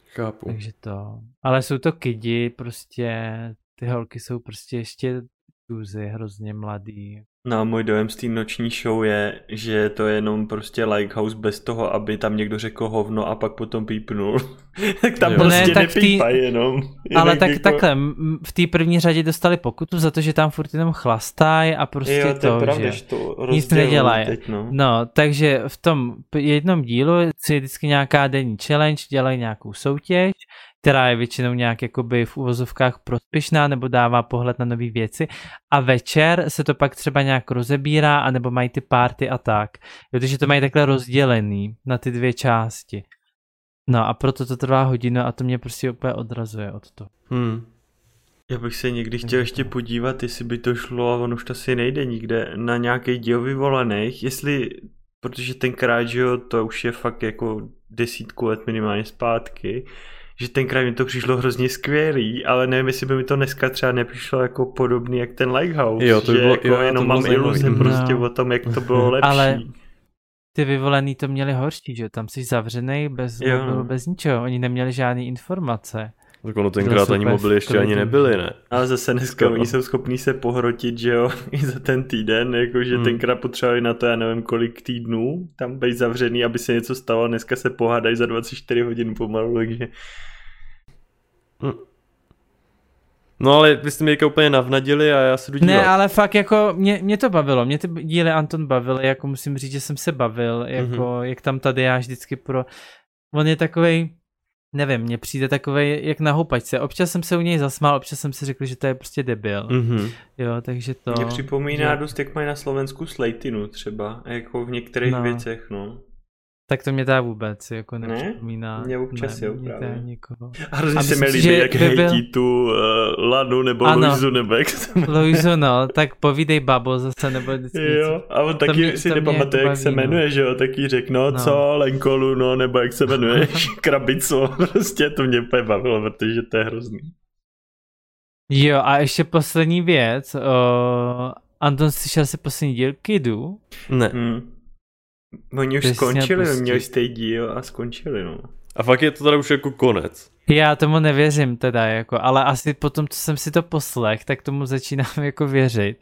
Chápu. Takže to. Ale jsou to kidi, prostě ty holky jsou prostě ještě tuzy, hrozně mladý. No můj dojem z té noční show je, že to je jenom prostě Lighthouse bez toho, aby tam někdo řekl hovno a pak potom pípnul. tak tam jo. prostě ne, tak nepípaj tý... jenom. Ale tak jako... takhle, v té první řadě dostali pokutu za to, že tam furt jenom chlastají a prostě jo, to, to pravda, že, že to nic nedělají. No. no, takže v tom jednom dílu je vždycky nějaká denní challenge, dělají nějakou soutěž která je většinou nějak jakoby v uvozovkách prospěšná nebo dává pohled na nové věci a večer se to pak třeba nějak rozebírá anebo mají ty party a tak. Takže to mají takhle rozdělený na ty dvě části. No a proto to trvá hodinu a to mě prostě úplně odrazuje od toho. Hmm. Já bych se někdy chtěl ještě podívat, jestli by to šlo, a on už to asi nejde nikde, na nějaký díl vyvolených, jestli, protože tenkrát, že jo, to už je fakt jako desítku let minimálně zpátky, že tenkrát mi to přišlo hrozně skvělý, ale nevím, jestli by mi to dneska třeba nepřišlo jako podobný jak ten Lighthouse, jo, to že bylo, jako jo, jenom to mám iluze prostě no. o tom, jak to bylo lepší. Ale ty vyvolený to měli horší, že tam jsi zavřený bez, jo. bez ničeho, oni neměli žádné informace. Tak ono tenkrát ani mobily ještě ani nebyly, ne? Ale zase dneska oni jsou schopní se pohrotit, že jo, i za ten týden, jakože hmm. tenkrát potřebovali na to, já nevím kolik týdnů, tam být zavřený, aby se něco stalo, dneska se pohádají za 24 hodin pomalu, takže... Hmm. No ale vy jste mě úplně navnadili a já se jdu Ne, ale fakt jako mě, mě to bavilo, mě ty díly Anton bavily, jako musím říct, že jsem se bavil, jako mm-hmm. jak tam tady já vždycky pro... On je takovej, nevím, mně přijde takový jak na houpačce. Občas jsem se u něj zasmál, občas jsem si řekl, že to je prostě debil. Mm-hmm. Jo, takže to... Mě připomíná že... dost, jak mají na Slovensku Slejtinu třeba, jako v některých no. věcech, no. Tak to mě dá vůbec, jako nepřipomíná. Ne? Mě občas ne, jo, právě. Nikoho. A hrozně se mi líbí, jak by byl... tu uh, Lanu nebo ano, Luizu nebo jak se Luizu, no, tak povídej babo zase, nebo vždycky Jo, a on taky mě, si nepamatuje, jak se jmenuje, no. že jo, taky řekl, no, no, co, Lenkolu, no, nebo jak se jmenuje, Krabico, prostě to mě úplně bavilo, protože to je hrozný. Jo, a ještě poslední věc, uh, Anton, slyšel jsi poslední díl Kidu? Ne. Hmm. Oni už skončili, měli jste díl a skončili, no. A fakt je to teda už jako konec. Já tomu nevěřím teda, jako, ale asi potom, co jsem si to poslech, tak tomu začínám jako věřit.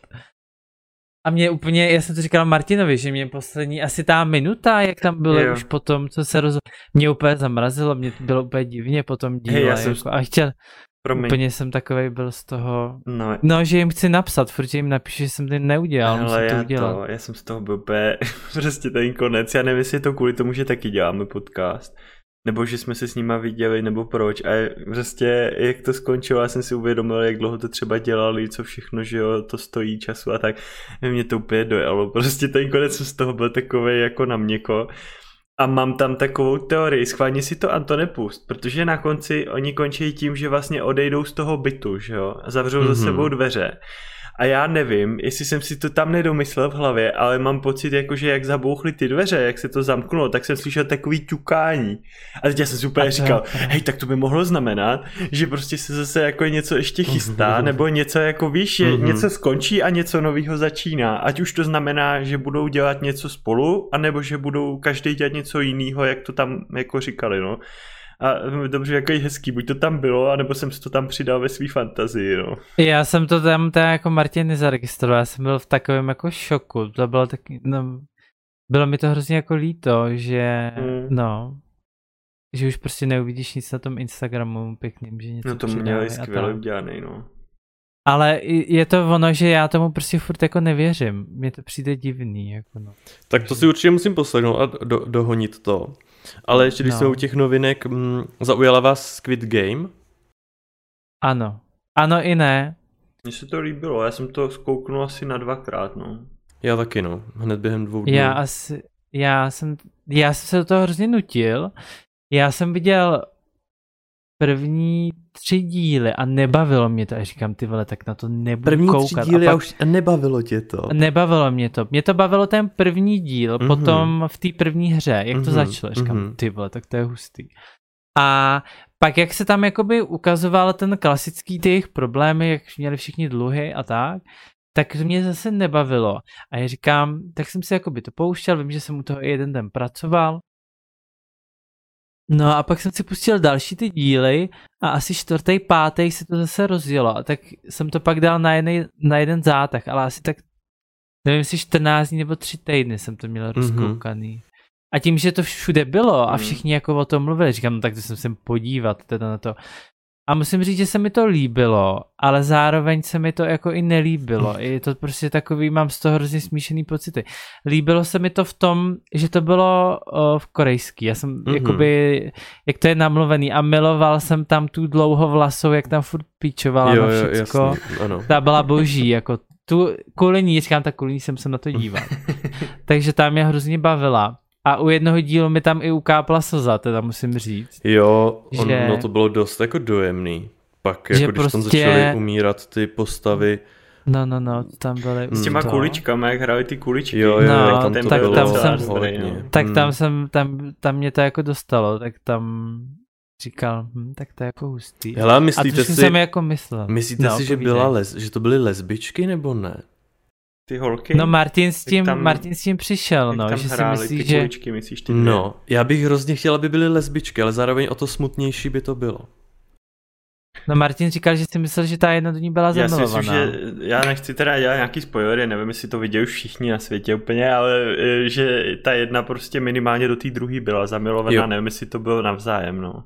A mě úplně, já jsem to říkal Martinovi, že mě poslední asi ta minuta, jak tam bylo jo. už potom, co se rozhodlo, mě úplně zamrazilo, mě bylo úplně divně potom díle, hey, já jsem... jako, a chtěl, Promiň. Úplně jsem takový byl z toho, no, no že jim chci napsat, furt jim napíšu, že jsem to neudělal, musím já to udělat. To, já jsem z toho byl úplně, prostě ten konec, já nevím, jestli je to kvůli tomu, že taky děláme podcast, nebo že jsme se s nima viděli, nebo proč. A prostě, jak to skončilo, já jsem si uvědomil, jak dlouho to třeba dělali, co všechno, že jo, to stojí času a tak. Mě to úplně dojalo. Prostě ten konec z toho byl takový jako na měko. A mám tam takovou teorii, schválně si to Anto nepust, protože na konci oni končí tím, že vlastně odejdou z toho bytu, že jo, a zavřou mm-hmm. za mhm. sebou dveře. A já nevím, jestli jsem si to tam nedomyslel v hlavě, ale mám pocit, jako, že jak zabouchly ty dveře, jak se to zamknulo, tak jsem slyšel takový ťukání. A teď já jsem si úplně říkal, hej, tak to by mohlo znamenat, že prostě se zase jako něco ještě chystá, nebo něco jako víš, že mm-hmm. něco skončí a něco nového začíná. Ať už to znamená, že budou dělat něco spolu, anebo že budou každý dělat něco jiného, jak to tam jako říkali, no. A dobře, jako je hezký, buď to tam bylo, anebo jsem si to tam přidal ve své fantazii, no. Já jsem to tam teda jako Martin nezaregistroval, já jsem byl v takovém jako šoku, to bylo taky, no, bylo mi to hrozně jako líto, že, mm. no, že už prostě neuvidíš nic na tom Instagramu pěkným, že něco No to měli skvěle udělaný, no. Ale je to ono, že já tomu prostě furt jako nevěřím. Mně to přijde divný. Jako no. Tak to si určitě musím poslechnout a do, dohonit to. Ale ještě když no. jsou u těch novinek, m, mm, zaujala vás Squid Game? Ano. Ano i ne. Mně se to líbilo, já jsem to zkouknul asi na dvakrát, no. Já taky, no. Hned během dvou dnů. Já asi, já jsem, já jsem se do toho hrozně nutil. Já jsem viděl první tři díly a nebavilo mě to. A říkám, ty vole, tak na to nebudu první koukat. První tři díly a, pak... už nebavilo tě to. Nebavilo mě to. Mě to bavilo ten první díl, mm-hmm. potom v té první hře, jak mm-hmm. to mhm, začalo. Říkám, mm-hmm. ty vole, tak to je hustý. A pak jak se tam jakoby ukazoval ten klasický ty jejich problémy, jak měli všichni dluhy a tak, tak mě zase nebavilo. A já říkám, tak jsem si jakoby to pouštěl, vím, že jsem u toho i jeden den pracoval, No a pak jsem si pustil další ty díly a asi čtvrtý, pátý se to zase rozjelo. A tak jsem to pak dal na, jednej, na jeden zátah, ale asi tak, nevím, jestli 14 dní nebo 3 týdny jsem to měl mm-hmm. rozkoukaný. A tím, že to všude bylo a mhm. všichni jako o tom mluvili, říkám, no tak to jsem sem podívat teda na to. A musím říct, že se mi to líbilo, ale zároveň se mi to jako i nelíbilo. Je to prostě takový, mám z toho hrozně smíšený pocity. Líbilo se mi to v tom, že to bylo o, v korejský. Já jsem mm-hmm. jakoby, jak to je namluvený a miloval jsem tam tu dlouhovlasou, jak tam furt píčovala jo, na všecko. Jo, jasný, ano. Ta byla boží, jako tu kvůli ní, říkám, tak kvůli ní jsem se na to díval. Takže tam mě hrozně bavila. A u jednoho dílu mi tam i ukápla slza, teda musím říct. Jo, on, že... no to bylo dost jako dojemný. Pak, jako když prostě... tam začaly umírat ty postavy, No, no, no, tam byly... S těma to. kuličkami, jak hráli ty kuličky. Jo, jo, no, tam tak bylo tam jsem, hodně. Tak tam hmm. jsem, tam, tam mě to jako dostalo, tak tam říkal, hm, tak to je jako hustý. Hele, myslíte a si, jsem jako myslel. Myslíte no, si, že, byla les, že to byly lesbičky nebo ne? Ty holky. No Martin s tím, tam, Martin s tím přišel, no, tam že hráli, si myslí, ty že... Kuličky, myslíš ty No, já bych hrozně chtěl, aby byly lesbičky, ale zároveň o to smutnější by to bylo. No Martin říkal, že si myslel, že ta jedna do ní byla zamilovaná. Já si myslím, že já nechci teda dělat nějaký spoilery, nevím, jestli to vidějí už všichni na světě úplně, ale e, že ta jedna prostě minimálně do té druhé byla zamilovaná, jo. nevím, jestli to bylo navzájem, no.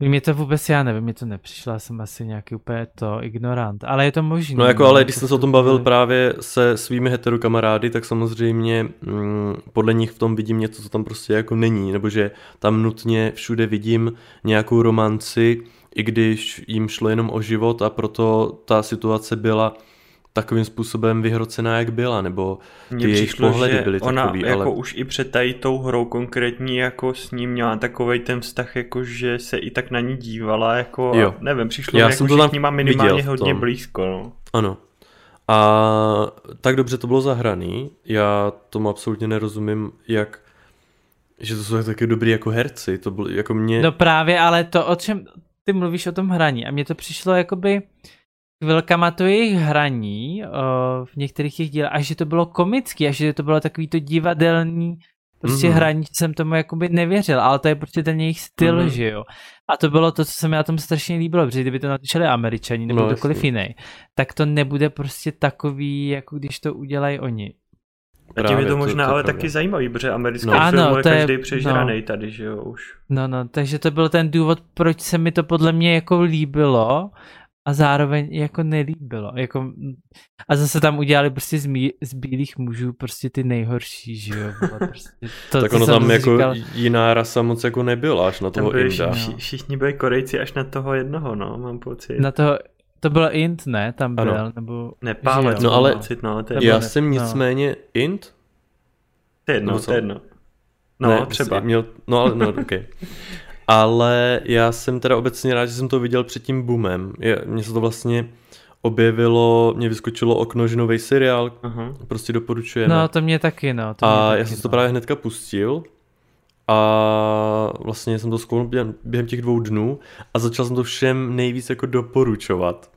Mě to vůbec, já nevím, mě to nepřišlo, já jsem asi nějaký úplně to ignorant, ale je to možné. No jako, ale když jsem se o tom bavil právě se svými hetero kamarády, tak samozřejmě mm, podle nich v tom vidím něco, co tam prostě jako není, nebo že tam nutně všude vidím nějakou romanci, i když jim šlo jenom o život a proto ta situace byla takovým způsobem vyhrocená, jak byla, nebo ty Mně jejich přišlo, pohledy že byly ona takový, jako ale... už i před tady tou hrou konkrétní jako s ním měla takový ten vztah, jako že se i tak na ní dívala, jako jo. A nevím, přišlo Já mi, jsem jako, to že k ní má minimálně hodně blízko. No. Ano. A tak dobře to bylo zahraný, já tomu absolutně nerozumím, jak že to jsou taky dobrý jako herci, to bylo jako mě... No právě, ale to o čem ty mluvíš o tom hraní a mně to přišlo jakoby chvilkama to jejich hraní uh, v některých těch dílech, až že to bylo komický, až že to bylo takový to divadelní prostě mm-hmm. hraní, jsem tomu jakoby nevěřil, ale to je prostě ten jejich styl, mm-hmm. že jo. A to bylo to, co se mi na tom strašně líbilo, protože kdyby to natočili američani nebo no, kdokoliv jiný, tak to nebude prostě takový, jako když to udělají oni. A tím je to možná to, to ale taky zajímavý, protože americký no. film ano, je každý přežraný no. tady, že jo, už. No, no, takže to byl ten důvod, proč se mi to podle mě jako líbilo a zároveň jako nelíbilo. Jako, a zase tam udělali prostě z, mí, z bílých mužů prostě ty nejhorší, že jo. Prostě to, tak ono tam jako říkal... jiná rasa moc jako nebyla až na toho Inda. Všichni, všichni byli Korejci až na toho jednoho, no, mám pocit. Na toho, to byl Int, ne? Tam byl, ano. nebo... Nepálec, no ale pocit, no, to je já jsem no. nicméně Int? To je jedno, to je jedno. No, ne, třeba. Měl, no, ale, no, okay. ale já jsem teda obecně rád, že jsem to viděl před tím boomem. Mně se to vlastně objevilo, mě vyskočilo okno, že nový seriál, uh-huh. prostě doporučujeme. No, to mě taky, no. To mě a taky, já jsem no. to právě hnedka pustil a vlastně jsem to zkoumal během, během těch dvou dnů a začal jsem to všem nejvíc jako doporučovat.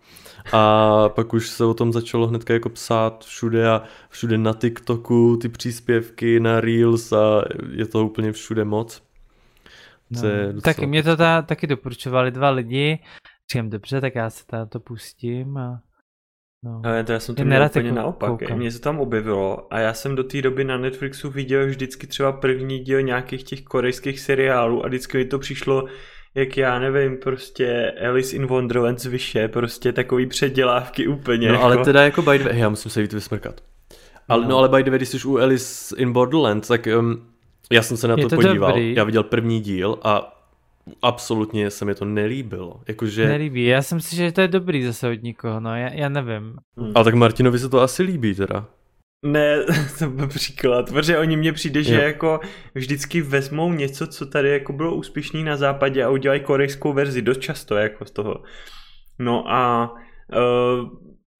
A pak už se o tom začalo hnedka jako psát všude a všude na TikToku ty příspěvky, na Reels a je to úplně všude moc. No, tak mě to ta, taky doporučovali dva lidi, říkám dobře, tak já se to pustím a No. Ale to já jsem to měl úplně naopak. Mně se tam objevilo a já jsem do té doby na Netflixu viděl vždycky třeba první díl nějakých těch korejských seriálů a vždycky mi to přišlo jak já nevím, prostě Alice in Wonderland zvyše, prostě takový předělávky úplně. No jako. ale teda jako by the way, já musím se jít vysmrkat. Ale, no. no ale by the way, když jsi u Alice in Borderlands, tak um, já jsem se na to, to podíval. Dobrý. Já viděl první díl a absolutně se mi to nelíbilo. Jakože... Nelíbí, já jsem si, že to je dobrý zase od nikoho, no já, já nevím. Hmm. Ale tak Martinovi se to asi líbí teda. Ne, to byl příklad, protože oni mně přijde, že jo. jako vždycky vezmou něco, co tady jako bylo úspěšný na západě a udělají korejskou verzi, dost často jako z toho. No a uh,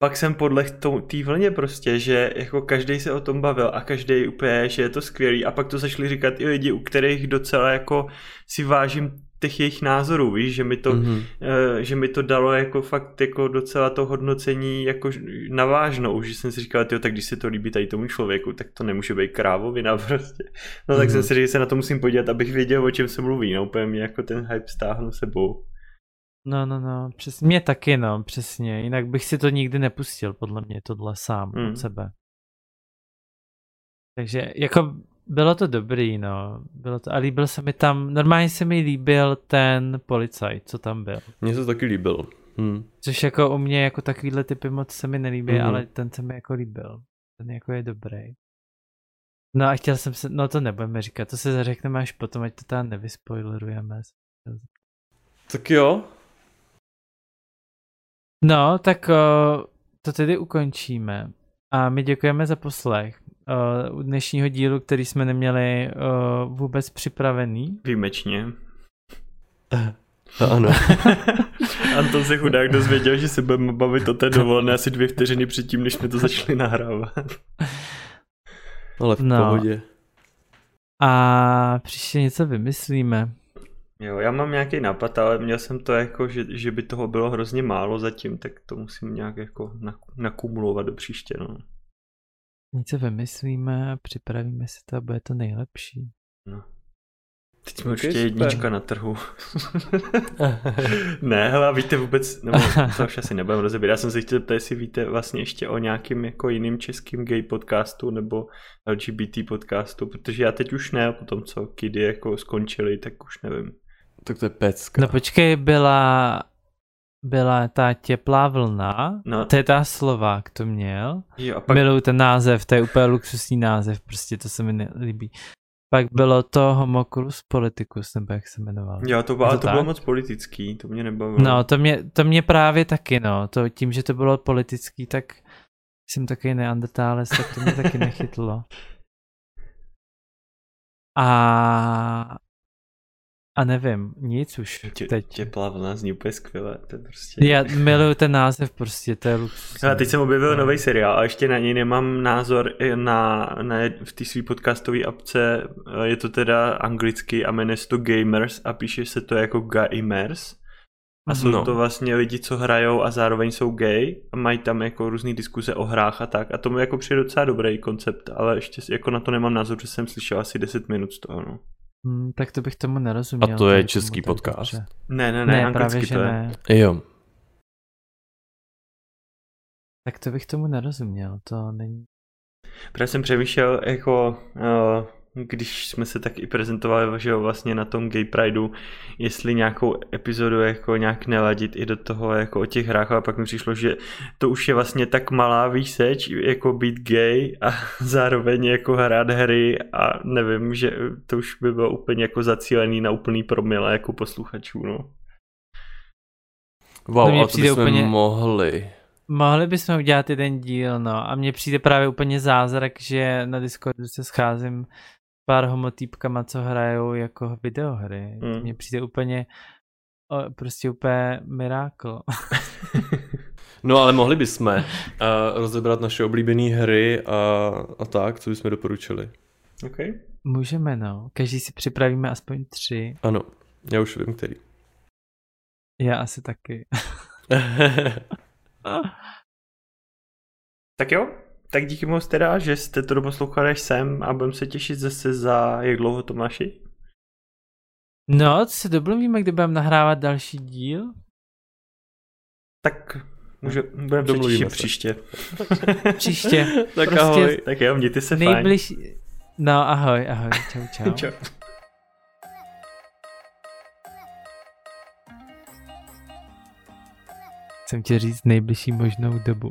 pak jsem podle té vlně prostě, že jako každý se o tom bavil a každý úplně, že je to skvělý a pak to začali říkat i lidi, u kterých docela jako si vážím těch jejich názorů, víš, že mi to, mm-hmm. uh, že mi to dalo jako fakt jako docela to hodnocení jako navážnou, že jsem si říkal, tyjo, tak když se to líbí tady tomu člověku, tak to nemůže být krávovina prostě. No tak mm-hmm. jsem si říkal, že se na to musím podívat, abych věděl, o čem se mluví, no úplně mě jako ten hype stáhnu sebou. No, no, no, přesně, mě taky, no, přesně, jinak bych si to nikdy nepustil, podle mě, tohle sám mm. od sebe. Takže jako bylo to dobrý, no. Bylo to, a líbil se mi tam, normálně se mi líbil ten policajt, co tam byl. Mně se taky líbil. Hm. Což jako u mě jako takovýhle typy moc se mi nelíbí, mm-hmm. ale ten se mi jako líbil. Ten jako je dobrý. No a chtěl jsem se, no to nebudeme říkat, to se zařekneme až potom, ať to tam nevyspoilerujeme. Tak jo. No, tak uh, to tedy ukončíme. A my děkujeme za poslech uh, dnešního dílu, který jsme neměli uh, vůbec připravený. Výjimečně. To ano. Anton se chudák dozvěděl, že se budeme bavit o té dovolené asi dvě vteřiny předtím, než jsme to začali nahrávat. Ale v no. pohodě. A příště něco vymyslíme. Jo, já mám nějaký nápad, ale měl jsem to jako, že, že by toho bylo hrozně málo zatím, tak to musím nějak jako nakumulovat do příště, no. Něco vymyslíme, připravíme si to a bude to nejlepší. No. Teď jsme určitě jednička na trhu. ne, hele, víte vůbec, nebo to už asi nebudeme rozebírat. Já jsem se chtěl zeptat, jestli víte vlastně ještě o nějakým jako jiným českým gay podcastu nebo LGBT podcastu, protože já teď už ne, po tom, co Kidy jako skončili, tak už nevím. Tak to je pecka. No počkej, byla byla ta teplá vlna, no. to je ta Slovák to měl. Jo, pak... Miluju ten název, to je úplně luxusní název, prostě to se mi nelíbí. Pak bylo to Homoculus Politicus, nebo jak se jmenoval. Jo, to, bylo, to, to bylo moc politický, to mě nebavilo. No, to mě, to mě právě taky, no. To, tím, že to bylo politický, tak jsem taky neandertálec, tak to mě taky nechytlo. A a nevím, nic už Tě, teď. Těplá vlna zní úplně skvěle, to je prostě... Já miluju ten název prostě, to je luxus. A teď jsem objevil no. nový seriál a ještě na něj nemám názor na, na v té své podcastové apce, je to teda anglicky a jmenuje se to Gamers a píše se to jako Gamers. A jsou no. to vlastně lidi, co hrajou a zároveň jsou gay a mají tam jako různé diskuze o hrách a tak. A tomu jako přijde docela dobrý koncept, ale ještě jako na to nemám názor, že jsem slyšel asi 10 minut z toho. No. Hmm, tak to bych tomu nerozuměl. A to je český podcast? Ne, ne, ne, ne právě, že to je. ne. Jo. Tak to bych tomu nerozuměl, to není... Protože jsem přemýšlel, jako, uh, když jsme se tak i prezentovali, že jo, vlastně na tom Gay Prideu, jestli nějakou epizodu jako nějak neladit i do toho jako o těch hrách, ale pak mi přišlo, že to už je vlastně tak malá výseč, jako být gay a zároveň jako hrát hry a nevím, že to už by bylo úplně jako zacílený na úplný promile jako posluchačů, no. Wow, no, ale to bychom úplně... mohli. Mohli bychom udělat jeden díl, no. A mně přijde právě úplně zázrak, že na Discordu se scházím pár homotýpkama, co hrajou jako videohry. Mm. Mně přijde úplně o, prostě úplně mirákl. no ale mohli bychom uh, rozebrat naše oblíbené hry a, a tak, co bychom doporučili. Okay. Můžeme, no. Každý si připravíme aspoň tři. Ano, já už vím, který. Já asi taky. tak jo, tak díky moc teda, že jste to doposlouchali až sem a budeme se těšit zase za jak dlouho Tomáši? No, se domluvíme, kdy budeme nahrávat další díl. Tak může, budeme se příště. příště. tak prostě ahoj. Tak jo, mějte se nejbliž... fajn. No, ahoj, ahoj, čau, čau. čau. Chcem ti říct nejbližší možnou dobu.